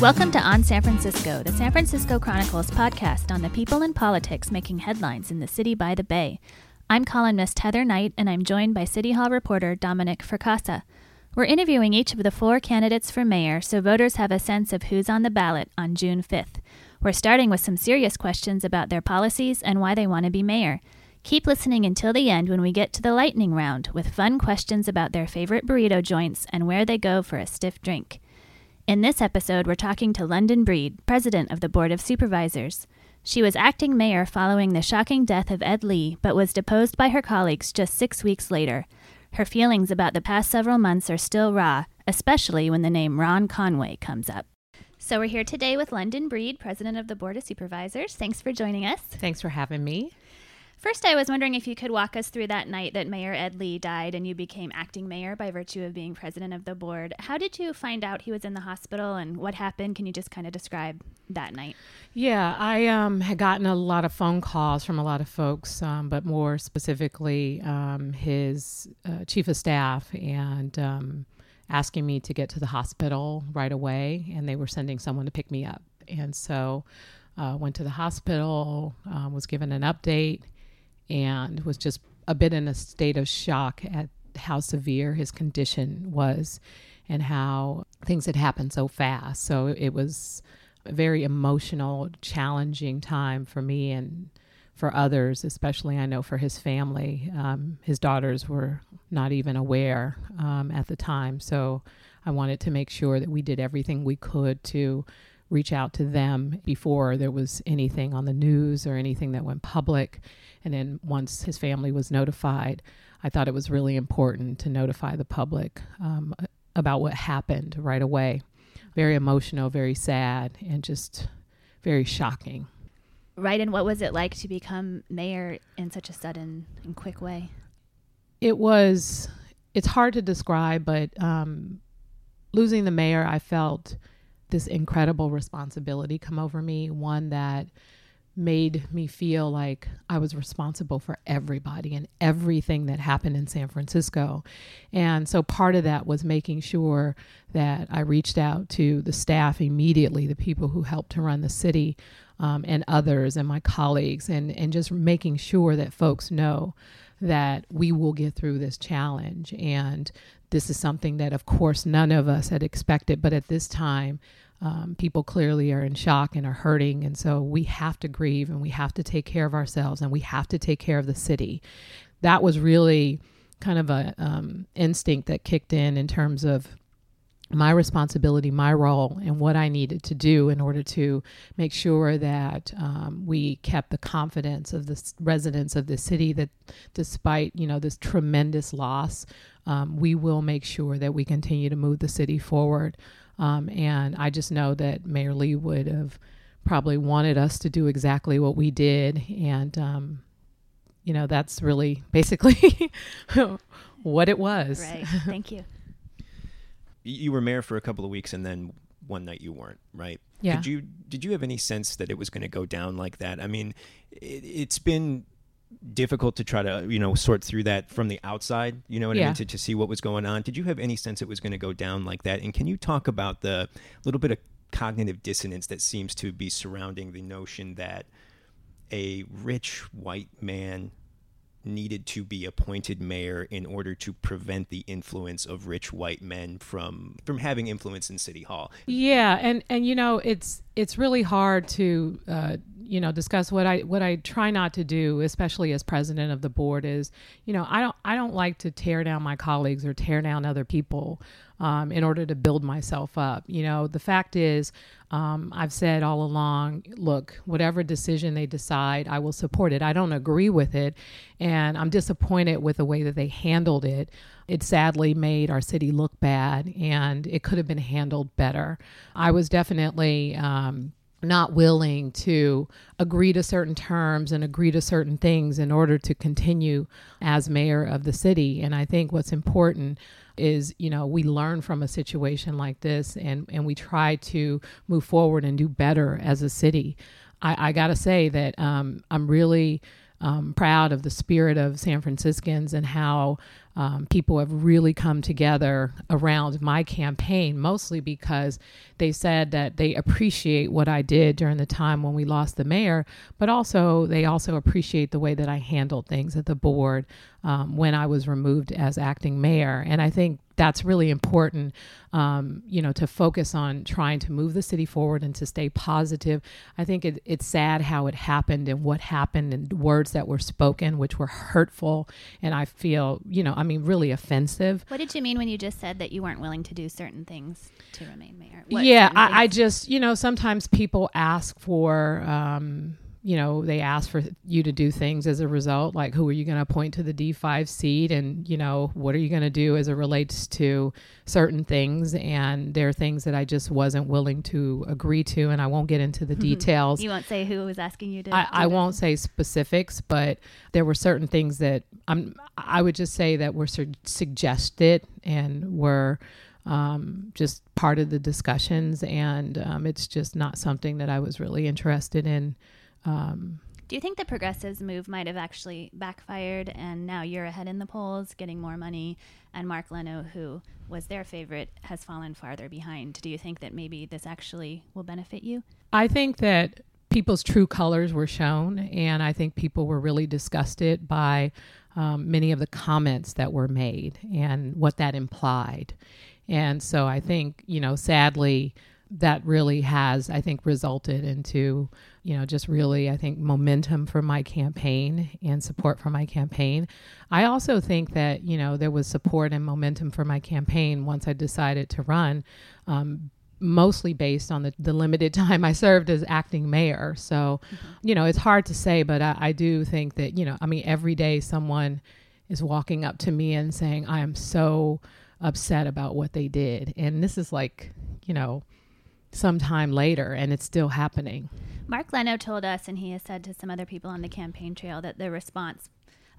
Welcome to On San Francisco, the San Francisco Chronicle's podcast on the people and politics making headlines in the city by the bay. I'm columnist Heather Knight, and I'm joined by City Hall reporter Dominic Fracassa. We're interviewing each of the four candidates for mayor so voters have a sense of who's on the ballot on June 5th. We're starting with some serious questions about their policies and why they want to be mayor. Keep listening until the end when we get to the lightning round with fun questions about their favorite burrito joints and where they go for a stiff drink. In this episode, we're talking to London Breed, president of the Board of Supervisors. She was acting mayor following the shocking death of Ed Lee, but was deposed by her colleagues just six weeks later. Her feelings about the past several months are still raw, especially when the name Ron Conway comes up. So we're here today with London Breed, president of the Board of Supervisors. Thanks for joining us. Thanks for having me. First, I was wondering if you could walk us through that night that Mayor Ed Lee died and you became acting mayor by virtue of being president of the board. How did you find out he was in the hospital and what happened? Can you just kind of describe that night? Yeah, I um, had gotten a lot of phone calls from a lot of folks, um, but more specifically, um, his uh, chief of staff and um, asking me to get to the hospital right away, and they were sending someone to pick me up. And so, uh, went to the hospital, um, was given an update and was just a bit in a state of shock at how severe his condition was and how things had happened so fast. So it was a very emotional, challenging time for me and for others, especially I know for his family. Um, his daughters were not even aware um, at the time. So I wanted to make sure that we did everything we could to reach out to them before there was anything on the news or anything that went public. And then once his family was notified, I thought it was really important to notify the public um, about what happened right away. Very emotional, very sad, and just very shocking. Right. And what was it like to become mayor in such a sudden and quick way? It was, it's hard to describe, but um, losing the mayor, I felt this incredible responsibility come over me, one that made me feel like I was responsible for everybody and everything that happened in San Francisco. And so part of that was making sure that I reached out to the staff immediately, the people who helped to run the city, um, and others and my colleagues, and, and just making sure that folks know that we will get through this challenge. And this is something that, of course, none of us had expected, but at this time, um, people clearly are in shock and are hurting. And so we have to grieve and we have to take care of ourselves and we have to take care of the city. That was really kind of a um, instinct that kicked in in terms of my responsibility, my role, and what I needed to do in order to make sure that um, we kept the confidence of the residents of the city. That despite you know this tremendous loss, um, we will make sure that we continue to move the city forward. Um, and I just know that Mayor Lee would have probably wanted us to do exactly what we did. And, um, you know, that's really basically what it was. Right. Thank you. You were mayor for a couple of weeks and then one night you weren't, right? Yeah. Did you did you have any sense that it was going to go down like that? I mean, it, it's been difficult to try to you know sort through that from the outside you know what yeah. i mean to, to see what was going on did you have any sense it was going to go down like that and can you talk about the little bit of cognitive dissonance that seems to be surrounding the notion that a rich white man needed to be appointed mayor in order to prevent the influence of rich white men from from having influence in city hall. Yeah and and you know it's it's really hard to uh, you know discuss what I what I try not to do, especially as president of the board, is you know I don't I don't like to tear down my colleagues or tear down other people um, in order to build myself up. You know the fact is um, I've said all along, look, whatever decision they decide, I will support it. I don't agree with it, and I'm disappointed with the way that they handled it. It sadly made our city look bad, and it could have been handled better. I was definitely. Um, not willing to agree to certain terms and agree to certain things in order to continue as mayor of the city. And I think what's important is, you know, we learn from a situation like this and, and we try to move forward and do better as a city. I, I got to say that um, I'm really um, proud of the spirit of San Franciscans and how um, people have really come together around my campaign, mostly because they said that they appreciate what I did during the time when we lost the mayor, but also they also appreciate the way that I handled things at the board um, when I was removed as acting mayor. And I think that's really important, um, you know, to focus on trying to move the city forward and to stay positive. I think it, it's sad how it happened and what happened and words that were spoken, which were hurtful. And I feel, you know, I mean, really offensive. What did you mean when you just said that you weren't willing to do certain things to remain mayor? What yeah, I, I, just, you know, sometimes people ask for, um, you know, they ask for you to do things as a result, like who are you going to appoint to the D5 seat and, you know, what are you going to do as it relates to certain things. And there are things that I just wasn't willing to agree to. And I won't get into the details. You won't say who was asking you to. I, I won't say specifics, but there were certain things that I'm, I would just say that were su- suggested and were um, just part of the discussions. And um, it's just not something that I was really interested in um, do you think the progressives move might have actually backfired and now you're ahead in the polls getting more money and Mark Leno who was their favorite has fallen farther behind? Do you think that maybe this actually will benefit you? I think that people's true colors were shown and I think people were really disgusted by um, many of the comments that were made and what that implied. And so I think, you know, sadly, that really has, I think, resulted into, you know, just really, I think, momentum for my campaign and support for my campaign. I also think that, you know, there was support and momentum for my campaign once I decided to run. Um, mostly based on the, the limited time I served as acting mayor. So, mm-hmm. you know, it's hard to say, but I, I do think that, you know, I mean, every day someone is walking up to me and saying, I am so upset about what they did. And this is like, you know, sometime later and it's still happening. Mark Leno told us, and he has said to some other people on the campaign trail, that the response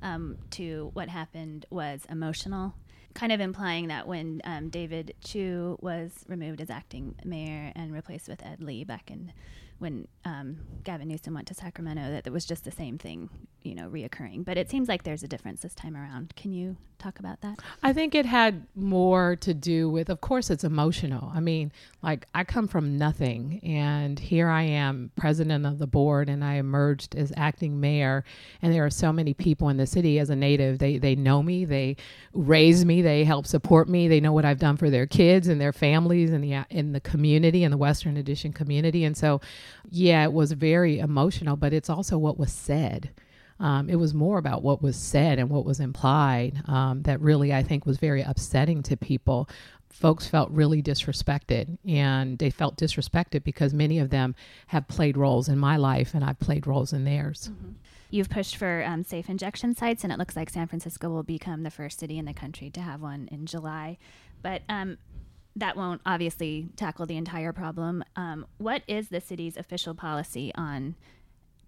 um, to what happened was emotional, kind of implying that when um, David Chiu was removed as acting mayor and replaced with Ed Lee back in when um, Gavin Newsom went to Sacramento, that it was just the same thing, you know, reoccurring. But it seems like there's a difference this time around. Can you talk about that? I think it had more to do with, of course, it's emotional. I mean, like I come from nothing, and here I am, president of the board, and I emerged as acting mayor. And there are so many people in the city as a native. They they know me, they raise me, they help support me, they know what I've done for their kids and their families and the in the community in the Western Addition community. And so, yeah, it was very emotional, but it's also what was said. Um, it was more about what was said and what was implied um, that really I think was very upsetting to people. Folks felt really disrespected, and they felt disrespected because many of them have played roles in my life, and I've played roles in theirs. Mm-hmm. You've pushed for um, safe injection sites, and it looks like San Francisco will become the first city in the country to have one in July. But um, that won't obviously tackle the entire problem. Um, what is the city's official policy on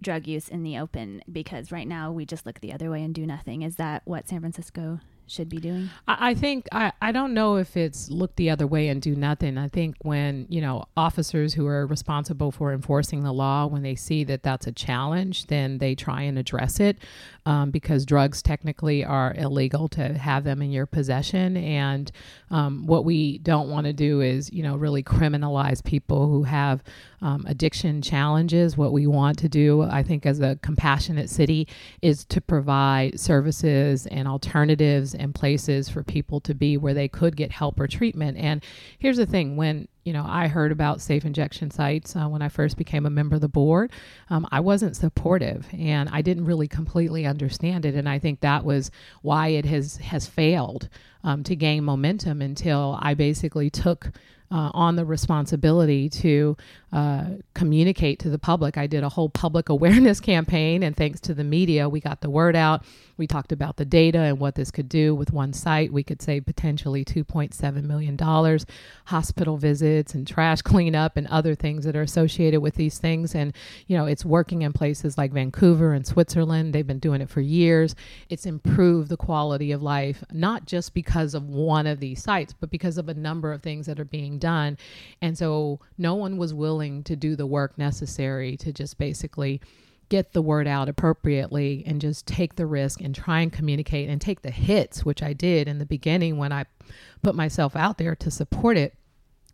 drug use in the open because right now we just look the other way and do nothing. Is that what San Francisco should be doing? I, think I, I don't know if it's look the other way and do nothing. I think when you know officers who are responsible for enforcing the law, when they see that that's a challenge, then they try and address it um, because drugs technically are illegal to have them in your possession. And um, what we don't want to do is you know really criminalize people who have um, addiction challenges. What we want to do, I think, as a compassionate city, is to provide services and alternatives and places for people to be where they could get help or treatment. And here's the thing when you know, I heard about safe injection sites uh, when I first became a member of the board. Um, I wasn't supportive, and I didn't really completely understand it. And I think that was why it has has failed um, to gain momentum until I basically took uh, on the responsibility to uh, communicate to the public. I did a whole public awareness campaign, and thanks to the media, we got the word out. We talked about the data and what this could do with one site. We could save potentially $2.7 million, hospital visits and trash cleanup and other things that are associated with these things. And, you know, it's working in places like Vancouver and Switzerland. They've been doing it for years. It's improved the quality of life, not just because of one of these sites, but because of a number of things that are being done. And so no one was willing to do the work necessary to just basically get the word out appropriately and just take the risk and try and communicate and take the hits, which I did in the beginning when I put myself out there to support it.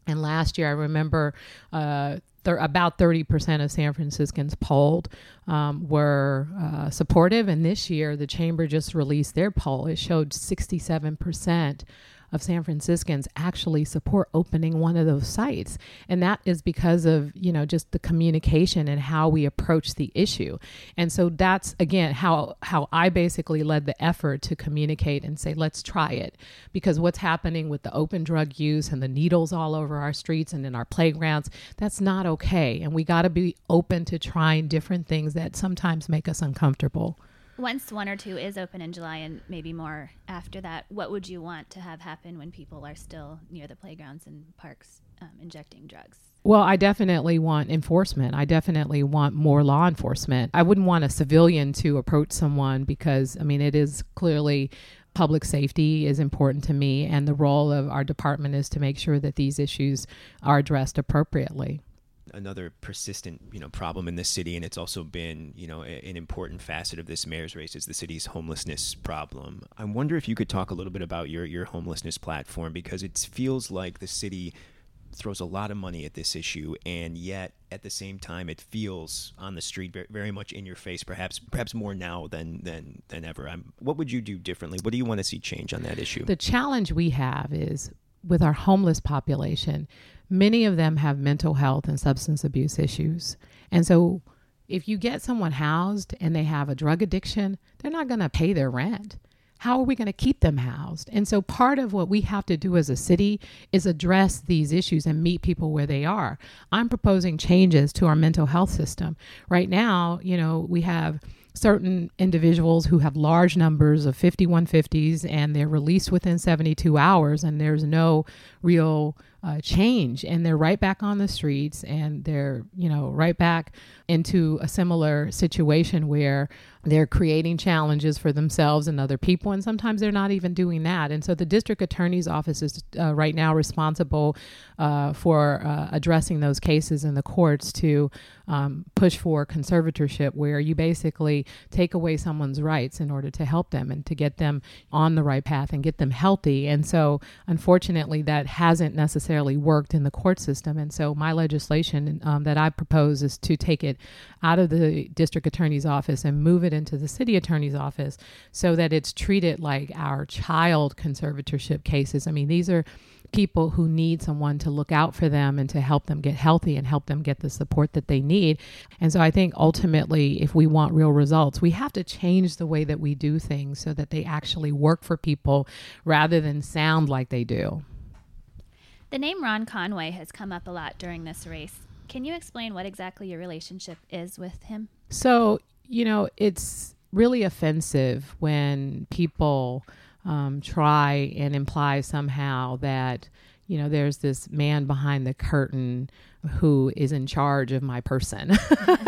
And last year, I remember uh, th- about 30% of San Franciscans polled um, were uh, supportive. And this year, the chamber just released their poll. It showed 67% of San Franciscans actually support opening one of those sites. And that is because of, you know, just the communication and how we approach the issue. And so that's again how how I basically led the effort to communicate and say, let's try it. Because what's happening with the open drug use and the needles all over our streets and in our playgrounds, that's not okay. And we got to be open to trying different things that sometimes make us uncomfortable once one or two is open in July and maybe more after that, what would you want to have happen when people are still near the playgrounds and parks um, injecting drugs? Well, I definitely want enforcement. I definitely want more law enforcement. I wouldn't want a civilian to approach someone because, I mean, it is clearly public safety is important to me, and the role of our department is to make sure that these issues are addressed appropriately another persistent you know problem in the city and it's also been you know an important facet of this mayor's race is the city's homelessness problem. I wonder if you could talk a little bit about your your homelessness platform because it feels like the city throws a lot of money at this issue and yet at the same time it feels on the street very much in your face perhaps perhaps more now than than than ever. I'm, what would you do differently? What do you want to see change on that issue? The challenge we have is with our homeless population many of them have mental health and substance abuse issues. And so if you get someone housed and they have a drug addiction, they're not going to pay their rent. How are we going to keep them housed? And so, part of what we have to do as a city is address these issues and meet people where they are. I'm proposing changes to our mental health system. Right now, you know, we have certain individuals who have large numbers of 5150s and they're released within 72 hours and there's no real uh, change and they're right back on the streets and they're you know right back into a similar situation where they're creating challenges for themselves and other people and sometimes they're not even doing that and so the district attorney's office is uh, right now responsible uh, for uh, addressing those cases in the courts to um, push for conservatorship where you basically take away someone's rights in order to help them and to get them on the right path and get them healthy and so unfortunately that hasn't necessarily worked in the court system. And so my legislation um, that I propose is to take it out of the district attorney's office and move it into the city attorney's office so that it's treated like our child conservatorship cases. I mean, these are people who need someone to look out for them and to help them get healthy and help them get the support that they need. And so I think ultimately, if we want real results, we have to change the way that we do things so that they actually work for people rather than sound like they do. The name Ron Conway has come up a lot during this race. Can you explain what exactly your relationship is with him? So, you know, it's really offensive when people um, try and imply somehow that, you know, there's this man behind the curtain who is in charge of my person.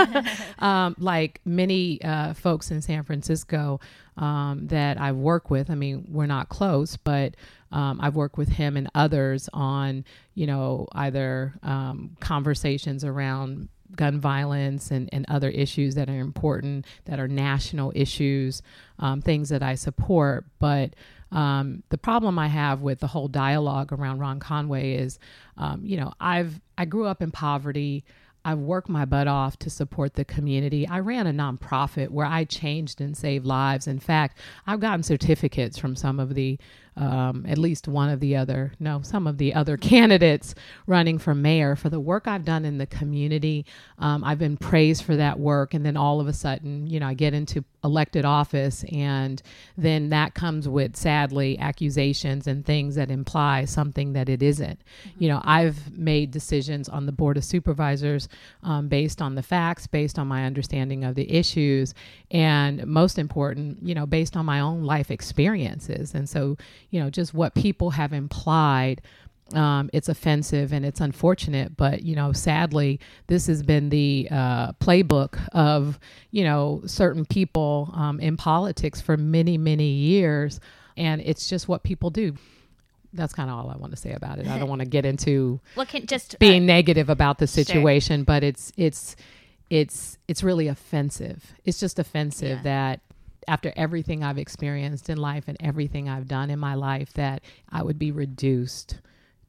um, like many uh, folks in San Francisco um, that I've worked with, I mean, we're not close, but um, I've worked with him and others on, you know, either um, conversations around gun violence and, and other issues that are important, that are national issues, um, things that I support. But um, the problem I have with the whole dialogue around Ron Conway is, um, you know, I've I grew up in poverty. I've worked my butt off to support the community. I ran a nonprofit where I changed and saved lives. In fact, I've gotten certificates from some of the um, at least one of the other, no, some of the other candidates running for mayor for the work I've done in the community. Um, I've been praised for that work. And then all of a sudden, you know, I get into elected office, and then that comes with, sadly, accusations and things that imply something that it isn't. Mm-hmm. You know, I've made decisions on the Board of Supervisors um, based on the facts, based on my understanding of the issues, and most important, you know, based on my own life experiences. And so, you know, just what people have implied. Um, it's offensive and it's unfortunate, but you know, sadly, this has been the uh, playbook of you know certain people um, in politics for many, many years, and it's just what people do. That's kind of all I want to say about it. I don't want to get into well, can, just being uh, negative about the situation, sure. but it's it's it's it's really offensive. It's just offensive Yeah. that after everything I've experienced in life and everything I've done in my life that I would be reduced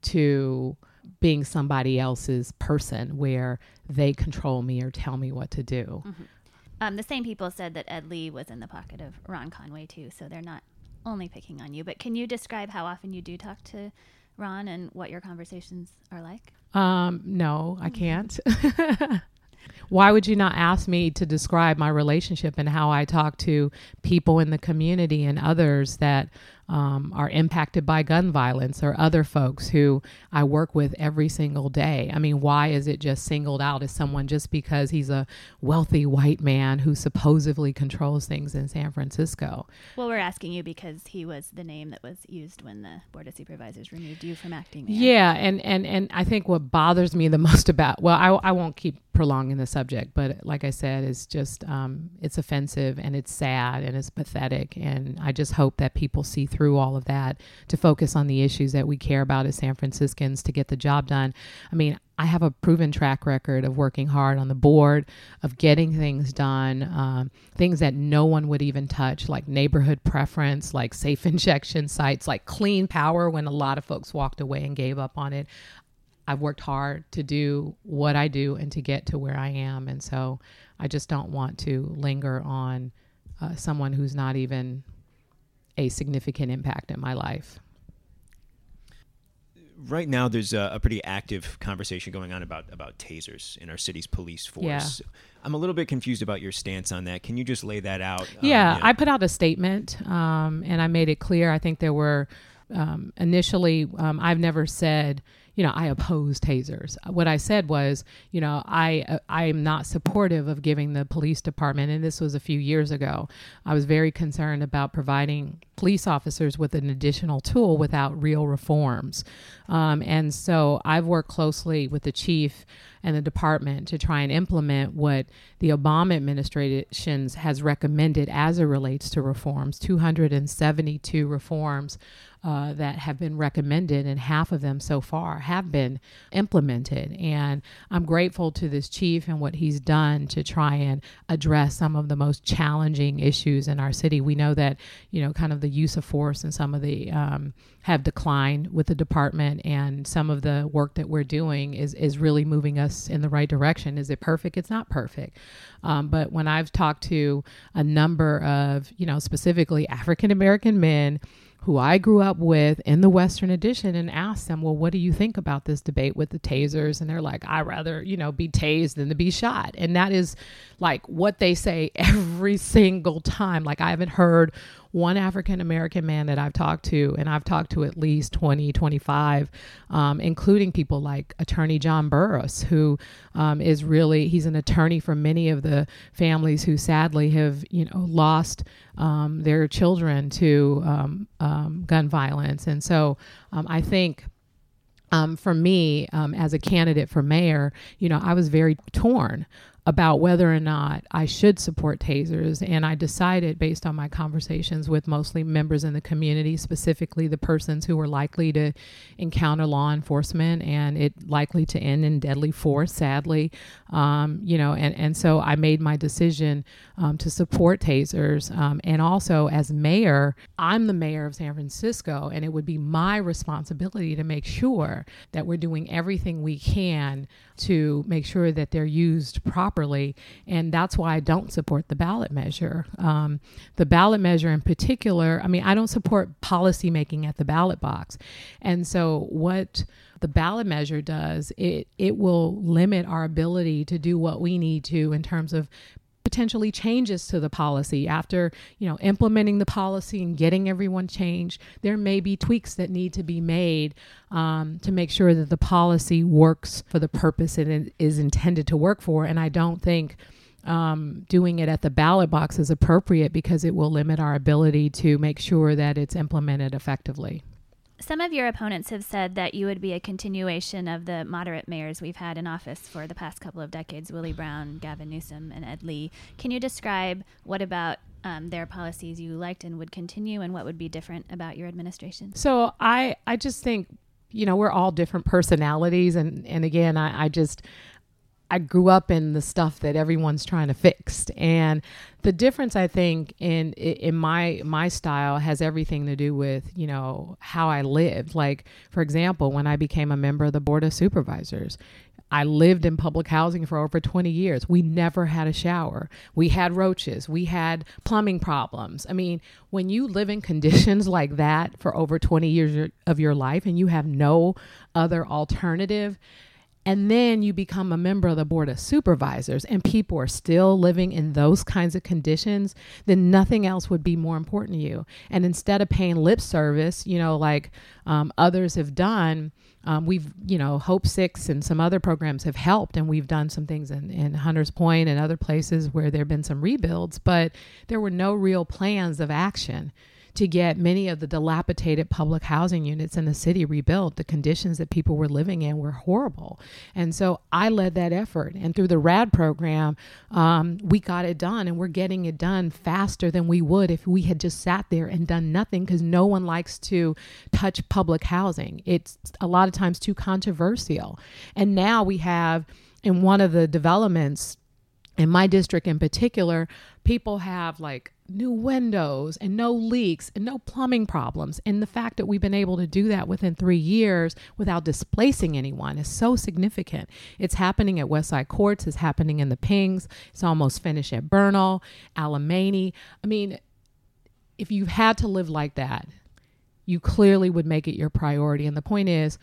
to being somebody else's person where they control me or tell me what to do. Um, the same people said that Ed Lee was in the pocket of Ron Conway too, so they're not only picking on you. But can you describe how often you do talk to Ron and what your conversations are like? Um, no, I can't. Why would you not ask me to describe my relationship and how I talk to people in the community and others that um, are impacted by gun violence or other folks who I work with every single day? I mean, why is it just singled out as someone just because he's a wealthy white man who supposedly controls things in San Francisco? Well, we're asking you because he was the name that was used when the Board of Supervisors removed you from acting mayor. Yeah, and and and I think what bothers me the most about well, I I won't keep prolonging the subject, but like I said, it's just um, it's offensive and it's sad and it's pathetic, and I just hope that people see through all of that to focus on the issues that we care about as San Franciscans to get the job done. I mean. I have a proven track record of working hard on the board, of getting things done, um, things that no one would even touch, like neighborhood preference, like safe injection sites, like clean power when a lot of folks walked away and gave up on it. I've worked hard to do what I do and to get to where I am. And so I just don't want to linger on uh, someone who's not even a significant impact in my life. Right now, there's a, a pretty active conversation going on about about tasers in our city's police force. I'm a little bit confused about your stance on that. Can you just lay that out? Um, Yeah, I put out a statement um, and I made it clear. I think there were um, initially, um, I've never said, you know, I oppose tasers. What I said was, you know, I uh, I am not supportive of giving the police department, and this was a few years ago. I was very concerned about providing police officers with an additional tool without real reforms, um, and so I've worked closely with the chief and the department to try and implement what the Obama administration has recommended as it relates to reforms 272 reforms uh, that have been recommended, and half of them so far have been implemented. And I'm grateful to this chief and what he's done to try and address some of the most challenging issues in our city. We know that, you know, kind of the use of force and some of the um, have declined with the department, and some of the work that we're doing is is really moving us in the right direction. Is it perfect? It's not perfect. Um, but when I've talked to a number of, you know, specifically African American men who I grew up with in the Western Addition and asked them, well, what do you think about this debate with the tasers? And they're like, I'd rather, you know, be tased than to be shot. And that is like what they say every single time. Like I haven't heard one African American man that I've talked to, and I've talked to at least 20, 25, um, including people like Attorney John Burris, who um, is really, he's an attorney for many of the families who sadly have, you know, lost um, their children to um, um, gun violence. And so um, I think um, for me, um, as a candidate for mayor, you know, I was very torn about whether or not I should support tasers. And I decided, based on my conversations with mostly members in the community, specifically the persons who were likely to encounter law enforcement and it likely to end in deadly force, sadly. Um, you know, and, and so I made my decision um, to support tasers. Um, and also, as mayor, I'm the mayor of San Francisco, and it would be my responsibility to make sure that we're doing everything we can to make sure that they're used properly. And that's why I don't support the ballot measure. Um, the ballot measure, in particular, I mean, I don't support policy making at the ballot box. And so, what the ballot measure does, it, it will limit our ability to do what we need to in terms of potentially changes to the policy after you know implementing the policy and getting everyone changed. There may be tweaks that need to be made um, to make sure that the policy works for the purpose it is intended to work for. And i don't think um, doing it at the ballot box is appropriate because it will limit our ability to make sure that it's implemented effectively Some of your opponents have said that you would be a continuation of the moderate mayors we've had in office for the past couple of decades Willie Brown, Gavin Newsom, and Ed Lee. Can you describe what about um, their policies you liked and would continue, and what would be different about your administration? So I I just think you know we're all different personalities, and and again I, I just I grew up in the stuff that everyone's trying to fix. And the difference I think in in my my style has everything to do with, you know, how I lived. Like for example, when I became a member of the board of supervisors, I lived in public housing for over 20 years. We never had a shower. We had roaches. We had plumbing problems. I mean, when you live in conditions like that for over 20 years of your life and you have no other alternative, and then you become a member of the board of supervisors and people are still living in those kinds of conditions then nothing else would be more important to you. And instead of paying lip service you know like um, others have done um, we've you know hope six and some other programs have helped and we've done some things in, in hunters point and other places where there have been some rebuilds but there were no real plans of action to get many of the dilapidated public housing units in the city rebuilt. The conditions that people were living in were horrible. And so I led that effort. And through the RAD program, um, we got it done. And we're getting it done faster than we would if we had just sat there and done nothing because no one likes to touch public housing. It's a lot of times too controversial. And now we have in one of the developments in my district in particular, people have like new windows and no leaks and no plumbing problems. And the fact that we've been able to do that within three years without displacing anyone is so significant. It's happening at Westside Courts, it's happening in the Pings, it's almost finished at Bernal, Alemany. I mean, if you had to live like that, you clearly would make it your priority. And the point is,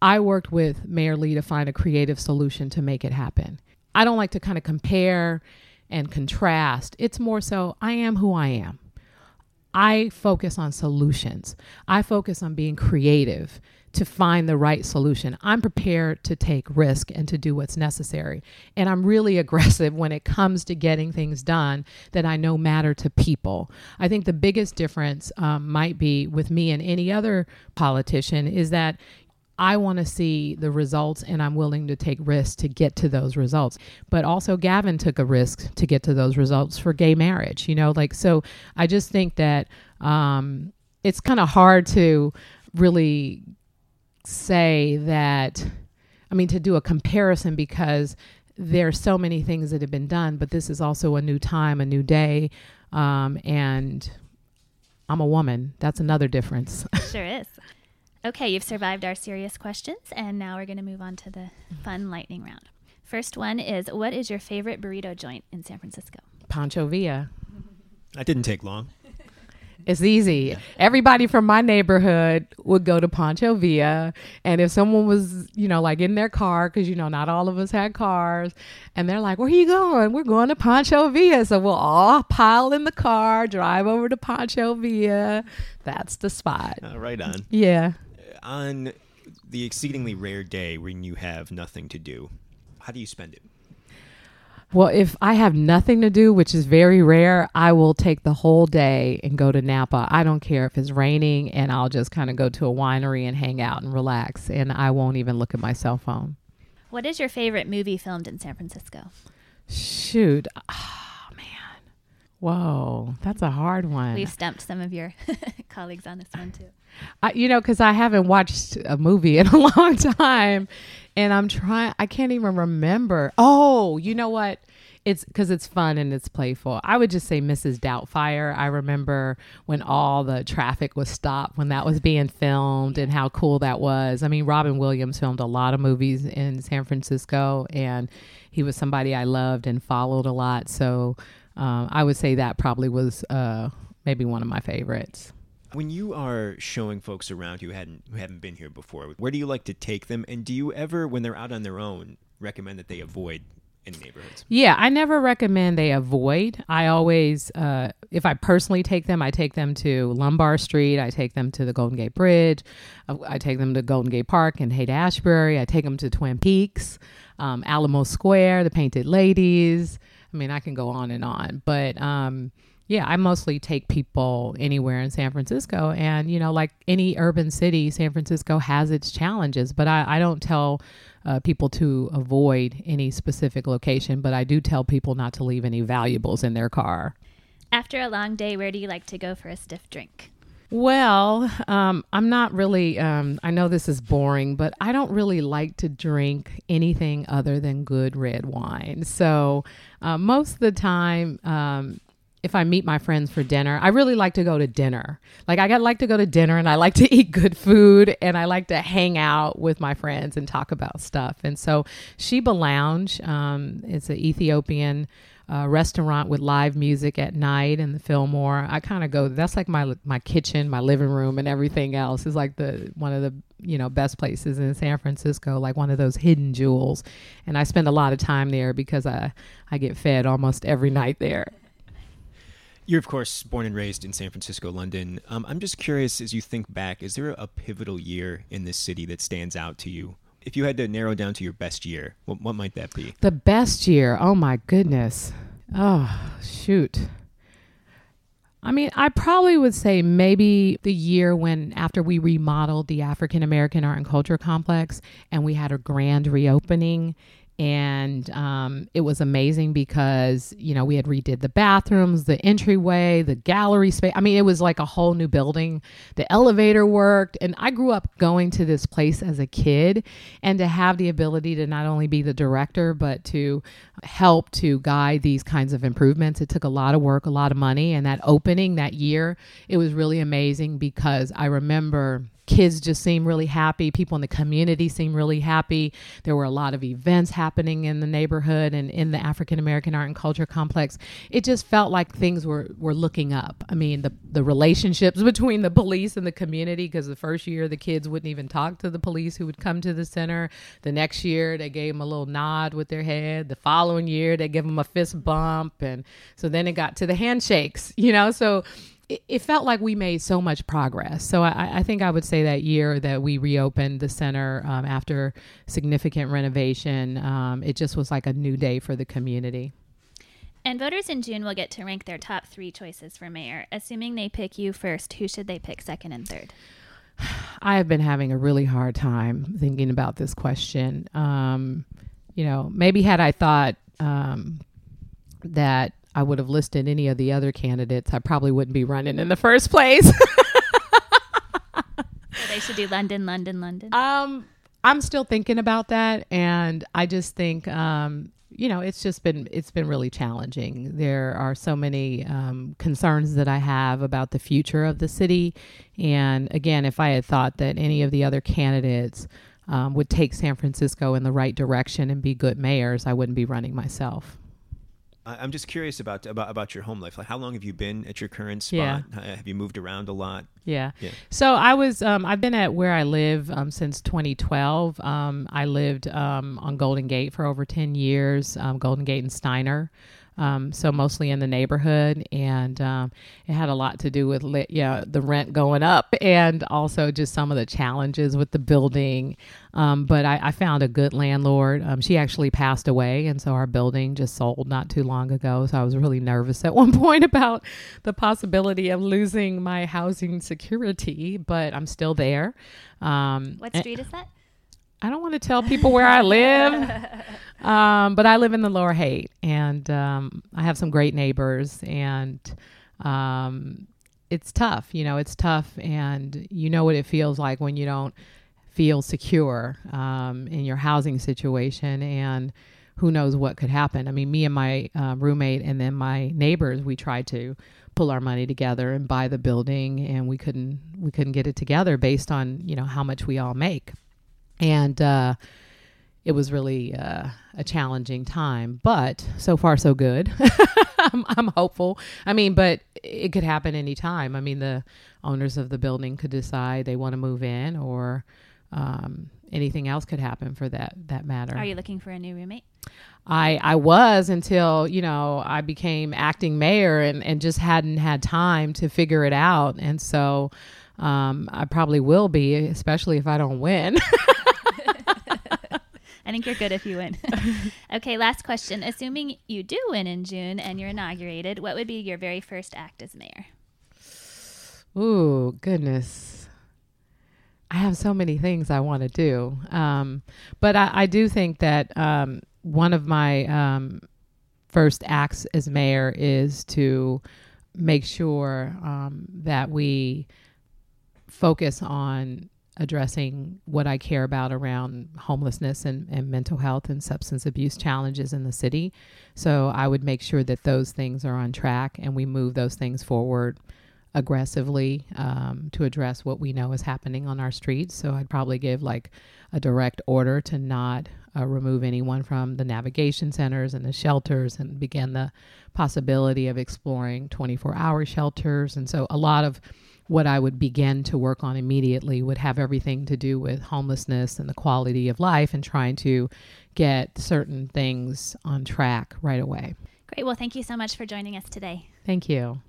I worked with Mayor Lee to find a creative solution to make it happen. I don't like to kind of compare and contrast. It's more so I am who I am. I focus on solutions. I focus on being creative to find the right solution. I'm prepared to take risk and to do what's necessary. And I'm really aggressive when it comes to getting things done that I know matter to people. I think the biggest difference um, might be with me and any other politician is that I want to see the results and I'm willing to take risks to get to those results. But also, Gavin took a risk to get to those results for gay marriage, you know, like, so I just think that um, it's kind of hard to really say that, I mean, to do a comparison because there are so many things that have been done, but this is also a new time, a new day. Um, and I'm a woman. That's another difference. Sure is. Okay, you've survived our serious questions, and now we're going to move on to the fun lightning round. First one is What is your favorite burrito joint in San Francisco? Pancho Villa. That didn't take long. It's easy. Everybody from my neighborhood would go to Pancho Villa. And if someone was, you know, like in their car, because, you know, not all of us had cars, and they're like, Where are you going? We're going to Pancho Villa. So we'll all pile in the car, drive over to Pancho Villa. That's the spot. Uh, right on. Yeah. On the exceedingly rare day when you have nothing to do, how do you spend it? Well, if I have nothing to do, which is very rare, I will take the whole day and go to Napa. I don't care if it's raining, and I'll just kind of go to a winery and hang out and relax, and I won't even look at my cell phone. What is your favorite movie filmed in San Francisco? Shoot. Oh, man. Whoa, that's a hard one. We've stumped some of your colleagues on this one, too. I, you know, because I haven't watched a movie in a long time, and I'm trying. I can't even remember. Oh, you know what? It's because it's fun and it's playful. I would just say Mrs. Doubtfire. I remember when all the traffic was stopped when that was being filmed and how cool that was. I mean, Robin Williams filmed a lot of movies in San Francisco, and he was somebody I loved and followed a lot. So um, I would say that probably was uh, maybe one of my favorites. When you are showing folks around who hadn't who haven't been here before, where do you like to take them? And do you ever, when they're out on their own, recommend that they avoid any neighborhoods? Yeah, I never recommend they avoid. I always, uh, if I personally take them, I take them to Lombard Street. I take them to the Golden Gate Bridge. I, I take them to Golden Gate Park and Haight Ashbury. I take them to Twin Peaks, um, Alamo Square, the Painted Ladies. I mean, I can go on and on, but um, yeah, I mostly take people anywhere in San Francisco. And, you know, like any urban city, San Francisco has its challenges, but I, I don't tell uh, people to avoid any specific location, but I do tell people not to leave any valuables in their car. After a long day, where do you like to go for a stiff drink? Well, um, I'm not really, um, I know this is boring, but I don't really like to drink anything other than good red wine. So uh, most of the time, um, if I meet my friends for dinner, I really like to go to dinner. Like I like to go to dinner and I like to eat good food and I like to hang out with my friends and talk about stuff. And so Sheba Lounge, um, it's an Ethiopian uh, restaurant with live music at night and the Fillmore. I kind of go. That's like my my kitchen, my living room, and everything else is like the one of the you know best places in San Francisco, like one of those hidden jewels. And I spend a lot of time there because I I get fed almost every night there. You're, of course, born and raised in San Francisco, London. Um, I'm just curious, as you think back, is there a pivotal year in this city that stands out to you? If you had to narrow down to your best year, what, what might that be? The best year? Oh, my goodness. Oh, shoot. I mean, I probably would say maybe the year when, after we remodeled the African American Art and Culture Complex and we had a grand reopening and um, it was amazing because you know we had redid the bathrooms the entryway the gallery space. I mean it was like a whole new building. The elevator worked. And i grew up going to this place as a kid and to have the ability to not only be the director but to help to guide these kinds of improvements. It took a lot of work a lot of money. And that opening that year it was really amazing because i remember kids just seem really happy. People in the community seem really happy. There were a lot of events happening in the neighborhood and in the African American Art and Culture Complex. It just felt like things were, were looking up. I mean, the, the relationships between the police and the community, because the first year the kids wouldn't even talk to the police who would come to the center. The next year they gave them a little nod with their head. The following year they gave them a fist bump. And so then it got to the handshakes, you know? So it, it felt like we made so much progress. So I, I, think I would say that year that we reopened the center um, after significant renovation, um, it just was like a new day for the community. And voters in June will get to rank their top three choices for mayor. Assuming they pick you first, who should they pick second and third? I have been having a really hard time thinking about this question. Um, you know, maybe had I thought um, that I would have listed any of the other candidates, I probably wouldn't be running in the first place. they should do London, London, London. Um, I'm still thinking about that, and I just think, um, you know, it's just been it's been really challenging. There are so many um, concerns that I have about the future of the city, and again, if I had thought that any of the other candidates um, would take San Francisco in the right direction and be good mayors, I wouldn't be running myself. I'm just curious about about about your home life. Like, how long have you been at your current spot? Yeah. Have you moved around a lot? Yeah. yeah. So I was um, I've been at where I live um, since 2012. Um, I lived um, on Golden Gate for over 10 years. Um, Golden Gate and Steiner. Um, so mostly in the neighborhood, and um, it had a lot to do with yeah the rent going up, and also just some of the challenges with the building. Um, but I, I, found a good landlord. Um, she actually passed away, and so our building just sold not too long ago. So I was really nervous at one point about the possibility of losing my housing security, but I'm still there. Um, what street is that? I don't want to tell people where I live, um, but I live in the Lower Haight, and um, I have some great neighbors, and um, it's tough. You know, it's tough, and you know what it feels like when you don't feel secure um, in your housing situation, and who knows what could happen. I mean, me and my uh, roommate, and then my neighbors, we tried to pull our money together and buy the building, and we couldn't we couldn't get it together based on you know how much we all make and uh, it was really uh, a challenging time. But so far, so good. I'm, I'm, hopeful. I mean, but it could happen anytime. I mean, the owners of the building could decide they want to move in, or um, anything else could happen for that that matter. Are you looking for a new roommate? I I was until you know I became acting mayor and and just hadn't had time to figure it out, and so um, I probably will be, especially if I don't win. I think you're good if you win. okay, last question. Assuming you do win in June and you're inaugurated, what would be your very first act as mayor? Ooh, goodness. I have so many things I want to do. Um, but I, I, do think that um, one of my um, first acts as mayor is to make sure um, that we focus on addressing what I care about around homelessness and, and mental health and substance abuse challenges in the city. So I would make sure that those things are on track and we move those things forward aggressively um, to address what we know is happening on our streets. So I'd probably give like a direct order to not uh, remove anyone from the navigation centers and the shelters and begin the possibility of exploring 24 hour shelters. And so a lot of what I would begin to work on immediately would have everything to do with homelessness and the quality of life and trying to get certain things on track right away. Great. Well, thank you so much for joining us today. Thank you.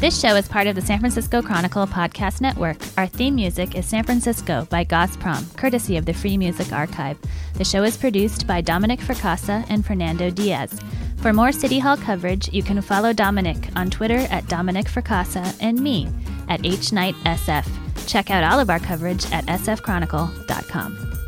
This show is part of the San Francisco Chronicle podcast network. Our theme music is San Francisco by Gosprom, courtesy of the Free Music Archive. The show is produced by Dominic Fracassa and Fernando Diaz. For more City Hall coverage, you can follow Dominic on Twitter at Dominic Fracassa and me at HKnightSF. Check out all of our coverage at sfchronicle.com.